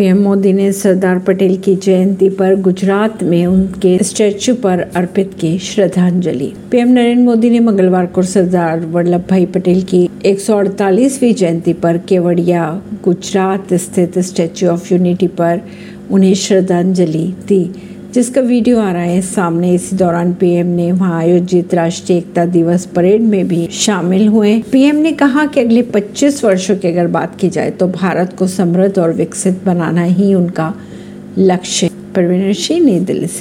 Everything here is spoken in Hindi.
पीएम मोदी ने सरदार पटेल की जयंती पर गुजरात में उनके स्टैचू पर अर्पित की श्रद्धांजलि। पीएम नरेंद्र मोदी ने मंगलवार को सरदार वल्लभ भाई पटेल की 148वीं जयंती पर केवड़िया, गुजरात स्थित स्टैचू ऑफ़ यूनिटी पर उन्हें श्रद्धांजलि दी। जिसका वीडियो आ रहा है सामने, इसी दौरान पीएम ने वहाँ आयोजित राष्ट्रीय एकता दिवस परेड में भी शामिल हुए। पीएम ने कहा कि अगले 25 वर्षों की अगर बात की जाए तो भारत को समृद्ध और विकसित बनाना ही उनका लक्ष्य परवीन सिंह, नई दिल्ली से।